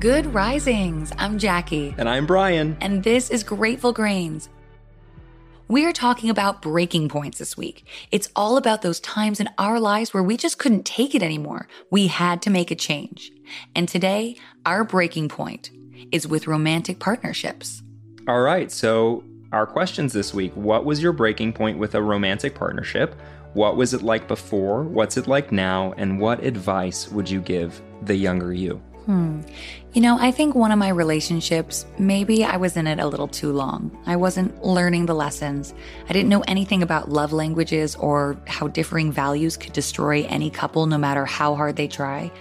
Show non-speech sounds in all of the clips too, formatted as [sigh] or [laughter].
Good risings. I'm Jackie. And I'm Brian. And this is Grateful Grains. We are talking about breaking points this week. It's all about those times in our lives where we just couldn't take it anymore. We had to make a change. And today, our breaking point is with romantic partnerships. All right. So, our questions this week What was your breaking point with a romantic partnership? What was it like before? What's it like now? And what advice would you give the younger you? Hmm. You know, I think one of my relationships, maybe I was in it a little too long. I wasn't learning the lessons. I didn't know anything about love languages or how differing values could destroy any couple no matter how hard they try.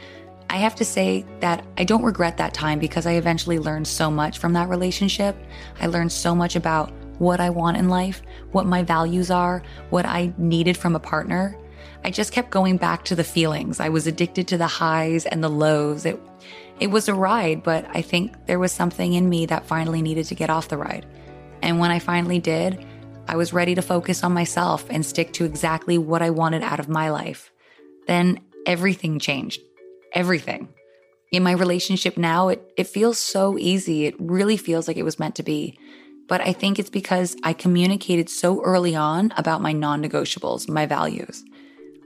I have to say that I don't regret that time because I eventually learned so much from that relationship. I learned so much about what I want in life, what my values are, what I needed from a partner. I just kept going back to the feelings. I was addicted to the highs and the lows. It, it was a ride, but I think there was something in me that finally needed to get off the ride. And when I finally did, I was ready to focus on myself and stick to exactly what I wanted out of my life. Then everything changed. Everything. In my relationship now, it, it feels so easy. It really feels like it was meant to be. But I think it's because I communicated so early on about my non negotiables, my values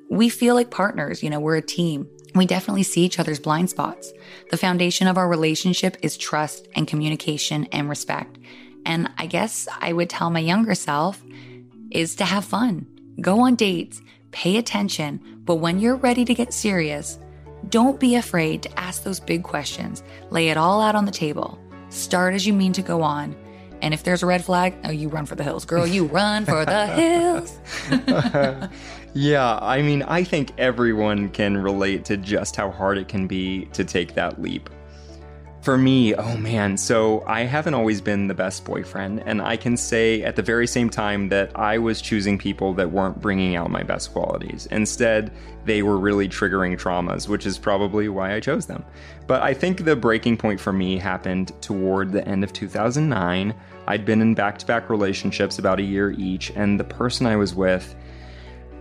we feel like partners, you know, we're a team. We definitely see each other's blind spots. The foundation of our relationship is trust and communication and respect. And I guess I would tell my younger self is to have fun, go on dates, pay attention. But when you're ready to get serious, don't be afraid to ask those big questions. Lay it all out on the table. Start as you mean to go on. And if there's a red flag, oh, you run for the hills, girl. You run for the [laughs] hills. [laughs] Yeah, I mean, I think everyone can relate to just how hard it can be to take that leap. For me, oh man, so I haven't always been the best boyfriend, and I can say at the very same time that I was choosing people that weren't bringing out my best qualities. Instead, they were really triggering traumas, which is probably why I chose them. But I think the breaking point for me happened toward the end of 2009. I'd been in back to back relationships about a year each, and the person I was with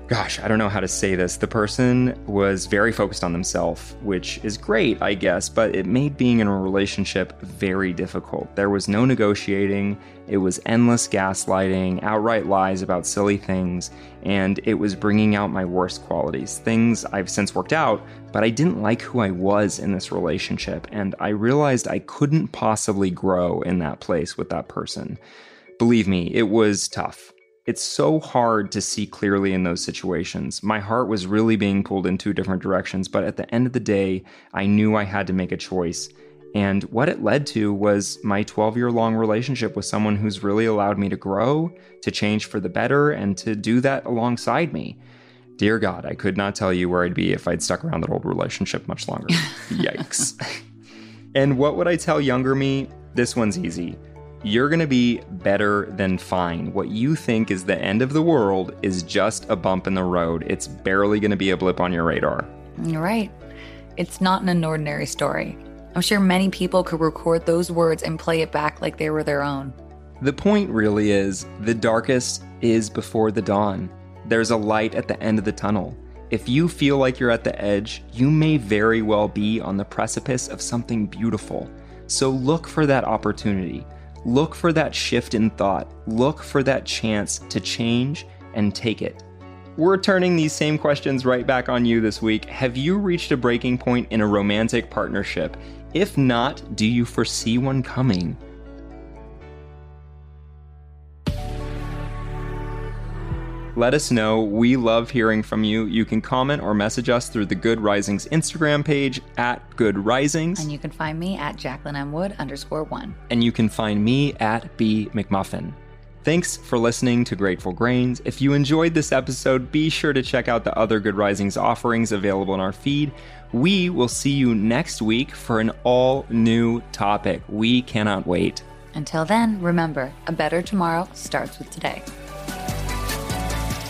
gosh, I don't know how to say this. The person was very focused on themselves, which is great, I guess, but it made being in a relationship very difficult. There was no negotiating, it was endless gaslighting, outright lies about silly things, and it was bringing out my worst qualities. Things I've since worked out, but I didn't like who I was in this relationship, and I realized I couldn't possibly grow in that place with that person. Believe me, it was tough. It's so hard to see clearly in those situations. My heart was really being pulled in two different directions, but at the end of the day, I knew I had to make a choice. And what it led to was my 12 year long relationship with someone who's really allowed me to grow, to change for the better, and to do that alongside me. Dear God, I could not tell you where I'd be if I'd stuck around that old relationship much longer. [laughs] Yikes. and what would I tell younger me? This one's easy you're going to be better than fine. What you think is the end of the world is just a bump in the road. It's barely going to be a blip on your radar. You're right. It's not an ordinary story. I'm sure many people could record those words and play it back like they were their own. The point really is the darkest is before the dawn. There's a light at the end of the tunnel. If you feel like you're at the edge, you may very well be on the precipice of something beautiful. So look for that opportunity. Look for that shift in thought. Look for that chance to change and take it. We're turning these same questions right back on you this week. Have you reached a breaking point in a romantic partnership? If not, do you foresee one coming? Let us know. We love hearing from you. You can comment or message us through the Good Risings Instagram page at Good Risings. And you can find me at Jacqueline M. Wood underscore one. And you can find me at B McMuffin. Thanks for listening to Grateful Grains. If you enjoyed this episode, be sure to check out the other Good Risings offerings available in our feed. We will see you next week for an all new topic. We cannot wait. Until then, remember a better tomorrow starts with today.